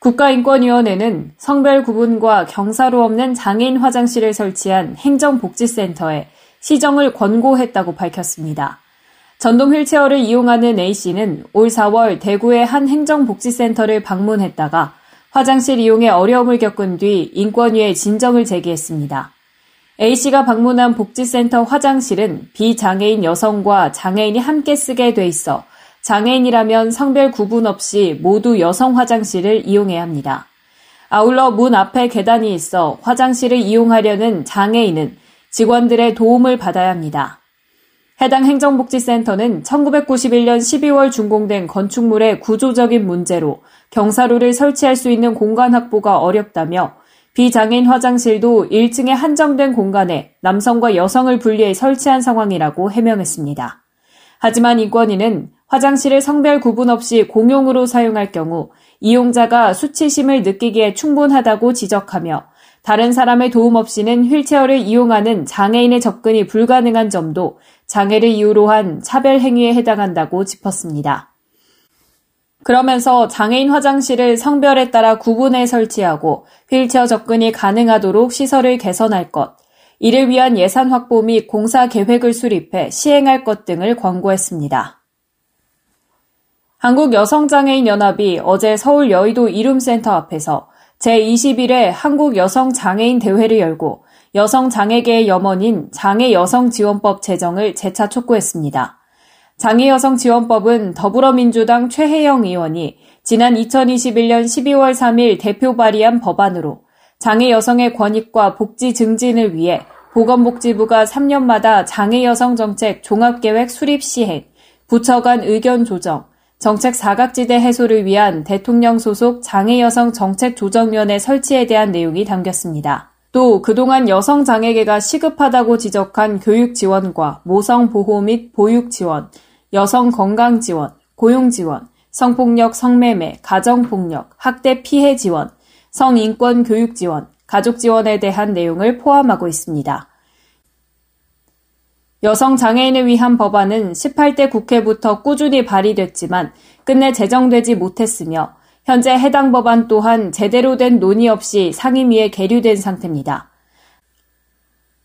국가인권위원회는 성별 구분과 경사로 없는 장애인 화장실을 설치한 행정복지센터에 시정을 권고했다고 밝혔습니다. 전동 휠체어를 이용하는 A씨는 올 4월 대구의 한 행정복지센터를 방문했다가 화장실 이용에 어려움을 겪은 뒤 인권위에 진정을 제기했습니다. A씨가 방문한 복지센터 화장실은 비장애인 여성과 장애인이 함께 쓰게 돼 있어 장애인이라면 성별 구분 없이 모두 여성 화장실을 이용해야 합니다. 아울러 문 앞에 계단이 있어 화장실을 이용하려는 장애인은 직원들의 도움을 받아야 합니다. 해당 행정복지센터는 1991년 12월 준공된 건축물의 구조적인 문제로 경사로를 설치할 수 있는 공간 확보가 어렵다며 비장애인 화장실도 1층에 한정된 공간에 남성과 여성을 분리해 설치한 상황이라고 해명했습니다. 하지만 인권위는 화장실을 성별 구분 없이 공용으로 사용할 경우 이용자가 수치심을 느끼기에 충분하다고 지적하며 다른 사람의 도움 없이는 휠체어를 이용하는 장애인의 접근이 불가능한 점도 장애를 이유로 한 차별 행위에 해당한다고 짚었습니다. 그러면서 장애인 화장실을 성별에 따라 구분해 설치하고 휠체어 접근이 가능하도록 시설을 개선할 것, 이를 위한 예산 확보 및 공사 계획을 수립해 시행할 것 등을 권고했습니다. 한국여성장애인연합이 어제 서울 여의도 이룸센터 앞에서 제21회 한국여성장애인 대회를 열고 여성장애계의 염원인 장애여성지원법 제정을 재차 촉구했습니다. 장애여성지원법은 더불어민주당 최혜영 의원이 지난 2021년 12월 3일 대표 발의한 법안으로 장애 여성의 권익과 복지 증진을 위해 보건복지부가 3년마다 장애 여성 정책 종합계획 수립 시행, 부처 간 의견 조정, 정책 사각지대 해소를 위한 대통령 소속 장애 여성 정책 조정위원회 설치에 대한 내용이 담겼습니다. 또 그동안 여성 장애계가 시급하다고 지적한 교육 지원과 모성 보호 및 보육 지원, 여성 건강 지원, 고용 지원, 성폭력, 성매매, 가정폭력, 학대 피해 지원, 성인권 교육 지원, 가족 지원에 대한 내용을 포함하고 있습니다. 여성 장애인을 위한 법안은 18대 국회부터 꾸준히 발의됐지만 끝내 제정되지 못했으며 현재 해당 법안 또한 제대로 된 논의 없이 상임위에 계류된 상태입니다.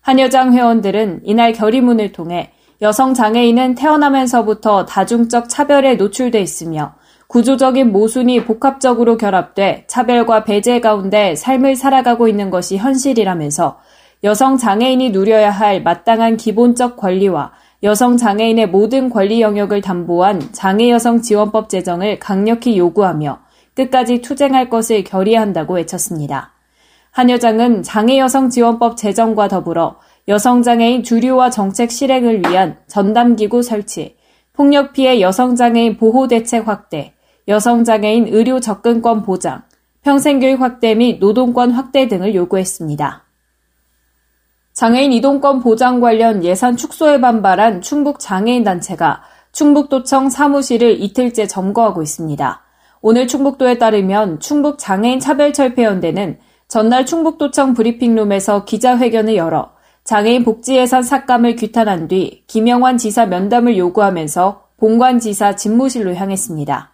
한여장 회원들은 이날 결의문을 통해 여성 장애인은 태어나면서부터 다중적 차별에 노출돼 있으며 구조적인 모순이 복합적으로 결합돼 차별과 배제 가운데 삶을 살아가고 있는 것이 현실이라면서 여성 장애인이 누려야 할 마땅한 기본적 권리와 여성 장애인의 모든 권리 영역을 담보한 장애 여성 지원법 제정을 강력히 요구하며 끝까지 투쟁할 것을 결의한다고 외쳤습니다. 한 여장은 장애 여성 지원법 제정과 더불어 여성 장애인 주류와 정책 실행을 위한 전담 기구 설치, 폭력 피해 여성 장애인 보호 대책 확대, 여성 장애인 의료 접근권 보장, 평생교육 확대 및 노동권 확대 등을 요구했습니다. 장애인 이동권 보장 관련 예산 축소에 반발한 충북 장애인 단체가 충북도청 사무실을 이틀째 점거하고 있습니다. 오늘 충북도에 따르면 충북 장애인 차별철폐연대는 전날 충북도청 브리핑룸에서 기자회견을 열어 장애인 복지 예산 삭감을 규탄한 뒤 김영환 지사 면담을 요구하면서 본관 지사 집무실로 향했습니다.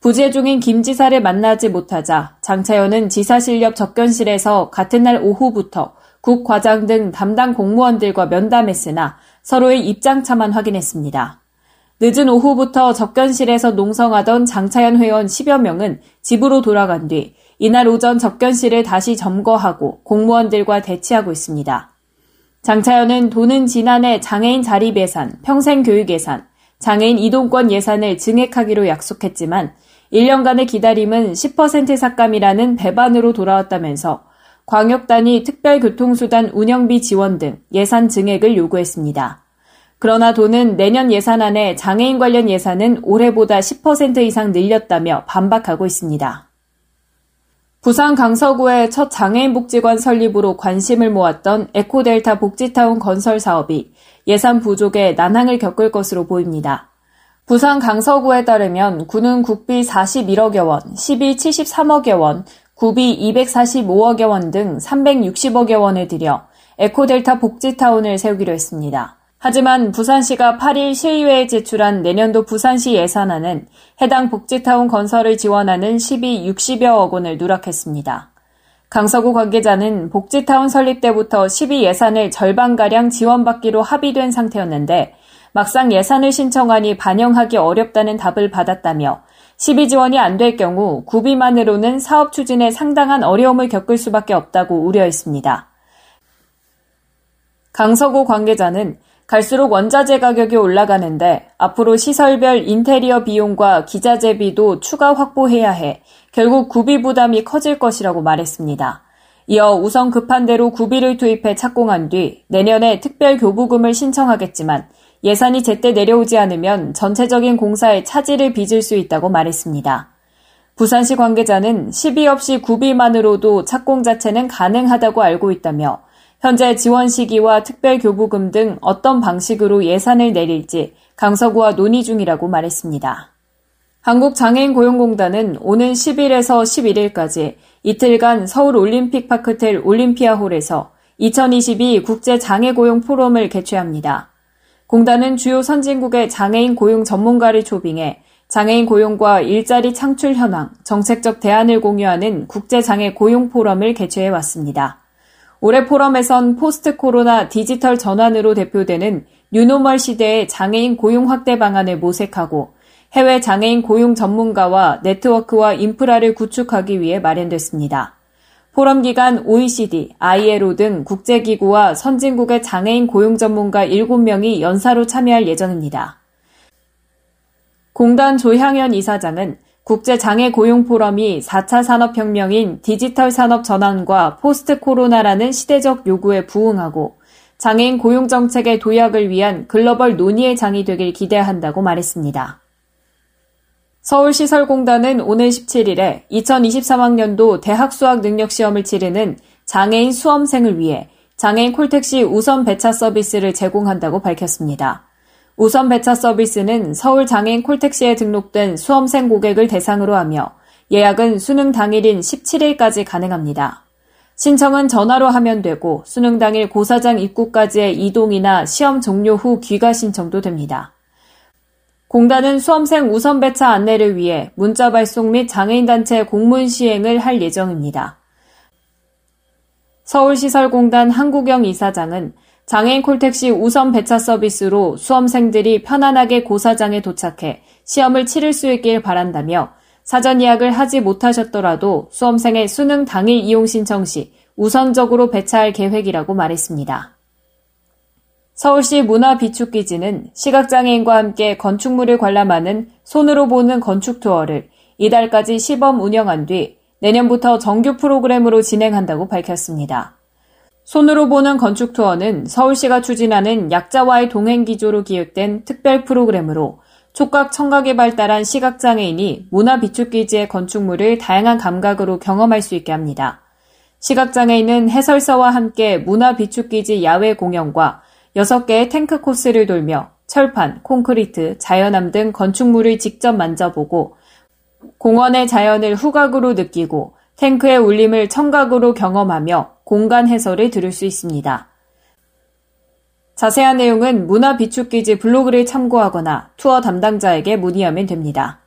부재 중인 김 지사를 만나지 못하자 장차연은 지사실력 접견실에서 같은 날 오후부터 국 과장 등 담당 공무원들과 면담했으나 서로의 입장차만 확인했습니다. 늦은 오후부터 접견실에서 농성하던 장차연 회원 10여 명은 집으로 돌아간 뒤 이날 오전 접견실을 다시 점거하고 공무원들과 대치하고 있습니다. 장차연은 돈은 지난해 장애인 자립 예산, 평생 교육 예산, 장애인 이동권 예산을 증액하기로 약속했지만 1년간의 기다림은 10% 삭감이라는 배반으로 돌아왔다면서 광역단위 특별교통수단 운영비 지원 등 예산 증액을 요구했습니다. 그러나 도는 내년 예산안에 장애인 관련 예산은 올해보다 10% 이상 늘렸다며 반박하고 있습니다. 부산 강서구의 첫 장애인 복지관 설립으로 관심을 모았던 에코델타 복지타운 건설 사업이 예산 부족에 난항을 겪을 것으로 보입니다. 부산 강서구에 따르면 구는 국비 41억여 원, 시비 73억여 원, 구비 245억여 원 등 360억여 원을 들여 에코델타 복지타운을 세우기로 했습니다. 하지만 부산시가 8일 시의회에 제출한 내년도 부산시 예산안은 해당 복지타운 건설을 지원하는 시비 60여억 원을 누락했습니다. 강서구 관계자는 복지타운 설립 때부터 시비 예산을 절반가량 지원받기로 합의된 상태였는데 막상 예산을 신청하니 반영하기 어렵다는 답을 받았다며 시비 지원이 안 될 경우 구비만으로는 사업 추진에 상당한 어려움을 겪을 수밖에 없다고 우려했습니다. 강서구 관계자는 갈수록 원자재 가격이 올라가는데 앞으로 시설별 인테리어 비용과 기자재비도 추가 확보해야 해 결국 구비 부담이 커질 것이라고 말했습니다. 이어 우선 급한 대로 구비를 투입해 착공한 뒤 내년에 특별 교부금을 신청하겠지만 예산이 제때 내려오지 않으면 전체적인 공사에 차질을 빚을 수 있다고 말했습니다. 부산시 관계자는 시비 없이 구비만으로도 착공 자체는 가능하다고 알고 있다며 현재 지원 시기와 특별 교부금 등 어떤 방식으로 예산을 내릴지 강서구와 논의 중이라고 말했습니다. 한국장애인고용공단은 오는 10일에서 11일까지 이틀간 서울 올림픽파크텔 올림피아홀에서 2022 국제장애고용 포럼을 개최합니다. 공단은 주요 선진국의 장애인 고용 전문가를 초빙해 장애인 고용과 일자리 창출 현황, 정책적 대안을 공유하는 국제장애 고용 포럼을 개최해 왔습니다. 올해 포럼에선 포스트 코로나 디지털 전환으로 대표되는 뉴노멀 시대의 장애인 고용 확대 방안을 모색하고 해외 장애인 고용 전문가와 네트워크와 인프라를 구축하기 위해 마련됐습니다. 포럼 기간 OECD, ILO 등 국제기구와 선진국의 장애인 고용 전문가 7명이 연사로 참여할 예정입니다. 공단 조향현 이사장은 국제장애고용포럼이 4차 산업혁명인 디지털 산업 전환과 포스트 코로나라는 시대적 요구에 부응하고 장애인 고용정책의 도약을 위한 글로벌 논의의 장이 되길 기대한다고 말했습니다. 서울시설공단은 오늘 17일에 2023학년도 대학 수학 능력 시험을 치르는 장애인 수험생을 위해 장애인 콜택시 우선 배차 서비스를 제공한다고 밝혔습니다. 우선 배차 서비스는 서울 장애인 콜택시에 등록된 수험생 고객을 대상으로 하며 예약은 수능 당일인 17일까지 가능합니다. 신청은 전화로 하면 되고 수능 당일 고사장 입구까지의 이동이나 시험 종료 후 귀가 신청도 됩니다. 공단은 수험생 우선 배차 안내를 위해 문자 발송 및 장애인단체 공문 시행을 할 예정입니다. 서울시설공단 한국영 이사장은 장애인 콜택시 우선 배차 서비스로 수험생들이 편안하게 고사장에 도착해 시험을 치를 수 있길 바란다며 사전 예약을 하지 못하셨더라도 수험생의 수능 당일 이용 신청 시 우선적으로 배차할 계획이라고 말했습니다. 서울시 문화비축기지는 시각장애인과 함께 건축물을 관람하는 손으로 보는 건축 투어를 이달까지 시범 운영한 뒤 내년부터 정규 프로그램으로 진행한다고 밝혔습니다. 손으로 보는 건축 투어는 서울시가 추진하는 약자와의 동행 기조로 기획된 특별 프로그램으로 촉각 청각에 발달한 시각장애인이 문화 비축기지의 건축물을 다양한 감각으로 경험할 수 있게 합니다. 시각장애인은 해설사와 함께 문화 비축기지 야외 공연과 6개의 탱크 코스를 돌며 철판, 콘크리트, 자연암 등 건축물을 직접 만져보고 공원의 자연을 후각으로 느끼고 탱크의 울림을 청각으로 경험하며 공간 해설을 들을 수 있습니다. 자세한 내용은 문화비축기지 블로그를 참고하거나 투어 담당자에게 문의하면 됩니다.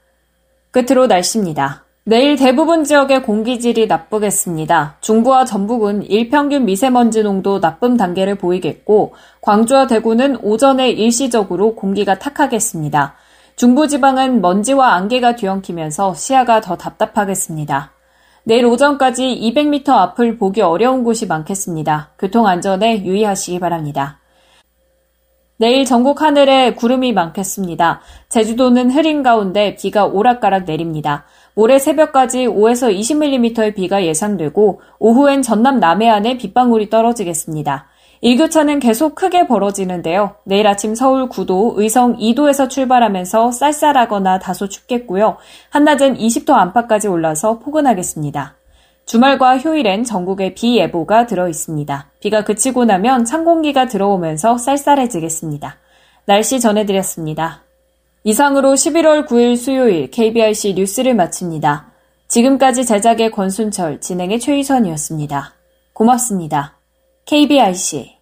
끝으로 날씨입니다. 내일 대부분 지역의 공기질이 나쁘겠습니다. 중부와 전북은 일평균 미세먼지 농도 나쁨 단계를 보이겠고, 광주와 대구는 오전에 일시적으로 공기가 탁하겠습니다. 중부지방은 먼지와 안개가 뒤엉키면서 시야가 더 답답하겠습니다. 내일 오전까지 200m 앞을 보기 어려운 곳이 많겠습니다. 교통안전에 유의하시기 바랍니다. 내일 전국 하늘에 구름이 많겠습니다. 제주도는 흐린 가운데 비가 오락가락 내립니다. 모레 새벽까지 5에서 20mm의 비가 예상되고 오후엔 전남 남해안에 빗방울이 떨어지겠습니다. 일교차는 계속 크게 벌어지는데요. 내일 아침 서울 9도, 의성 2도에서 출발하면서 쌀쌀하거나 다소 춥겠고요. 한낮은 20도 안팎까지 올라서 포근하겠습니다. 주말과 휴일엔 전국에 비 예보가 들어 있습니다. 비가 그치고 나면 찬 공기가 들어오면서 쌀쌀해지겠습니다. 날씨 전해드렸습니다. 이상으로 11월 9일 수요일 KBRC 뉴스를 마칩니다. 지금까지 제작의 권순철, 진행의 최희선이었습니다. 고맙습니다. KBRC